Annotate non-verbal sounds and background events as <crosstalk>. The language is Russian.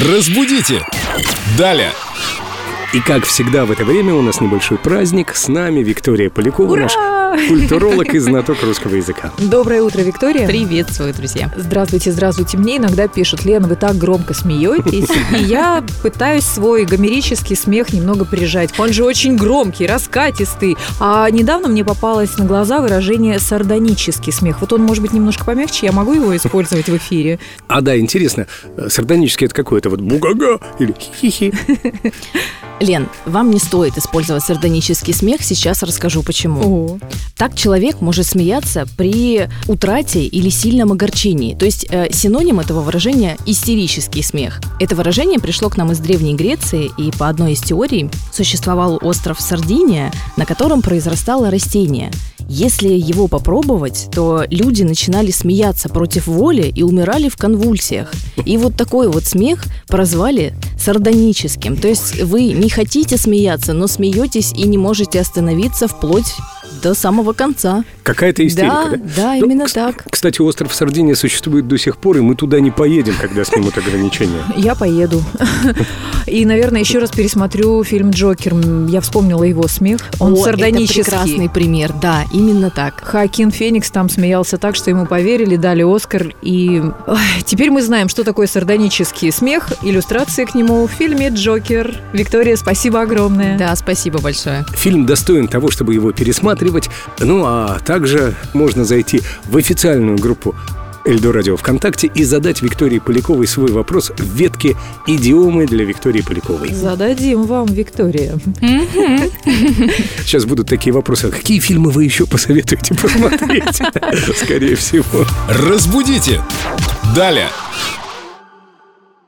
Разбудите! Далее! И как всегда в это время у нас небольшой праздник. С нами Виктория Полякова, Ура! наш культуролог и знаток русского языка. Доброе утро, Виктория. Приветствую, друзья. Здравствуйте, здравствуйте. Мне иногда пишут, Лена, вы так громко смеетесь. И я пытаюсь свой гомерический смех немного прижать. Он же очень громкий, раскатистый. А недавно мне попалось на глаза выражение сардонический смех. Вот он может быть немножко помягче, я могу его использовать в эфире? А да, интересно, э, сардонический это какой-то вот бугага или хи-хи. Лен, вам не стоит использовать сардонический смех, сейчас расскажу почему. О, Так человек может смеяться при утрате или сильном огорчении. То есть э, синоним этого выражения – истерический смех. Это выражение пришло к нам из Древней Греции, и по одной из теорий существовал остров Сардиния, на котором произрастало растение. Если его попробовать, то люди начинали смеяться против воли и умирали в конвульсиях. И вот такой вот смех прозвали сардоническим. То есть вы не хотите смеяться, но смеетесь и не можете остановиться вплоть до самого конца. Какая-то истерика, да, да? да, Ну, именно так. Кстати, остров Сардиния существует до сих пор, и мы туда не поедем, когда снимут ограничения. <laughs> я поеду. И, наверное, еще раз пересмотрю фильм «Джокер». Я вспомнила его смех. Он сардонический. прекрасный пример, да, именно так. Хакин Феникс там смеялся так, что ему поверили, дали Оскар. И теперь мы знаем, что такое сардонический смех. Иллюстрации к нему в фильме «Джокер». Виктория, спасибо огромное. Да, спасибо большое. Фильм достоин того, чтобы его пересматривать. Ну, а также можно зайти в официальную группу Эльдо Радио ВКонтакте и задать Виктории Поляковой свой вопрос в ветке «Идиомы для Виктории Поляковой». Зададим вам, Виктория. Сейчас будут такие вопросы. А Какие фильмы вы еще посоветуете посмотреть? <laughs> Скорее всего. Разбудите! Далее!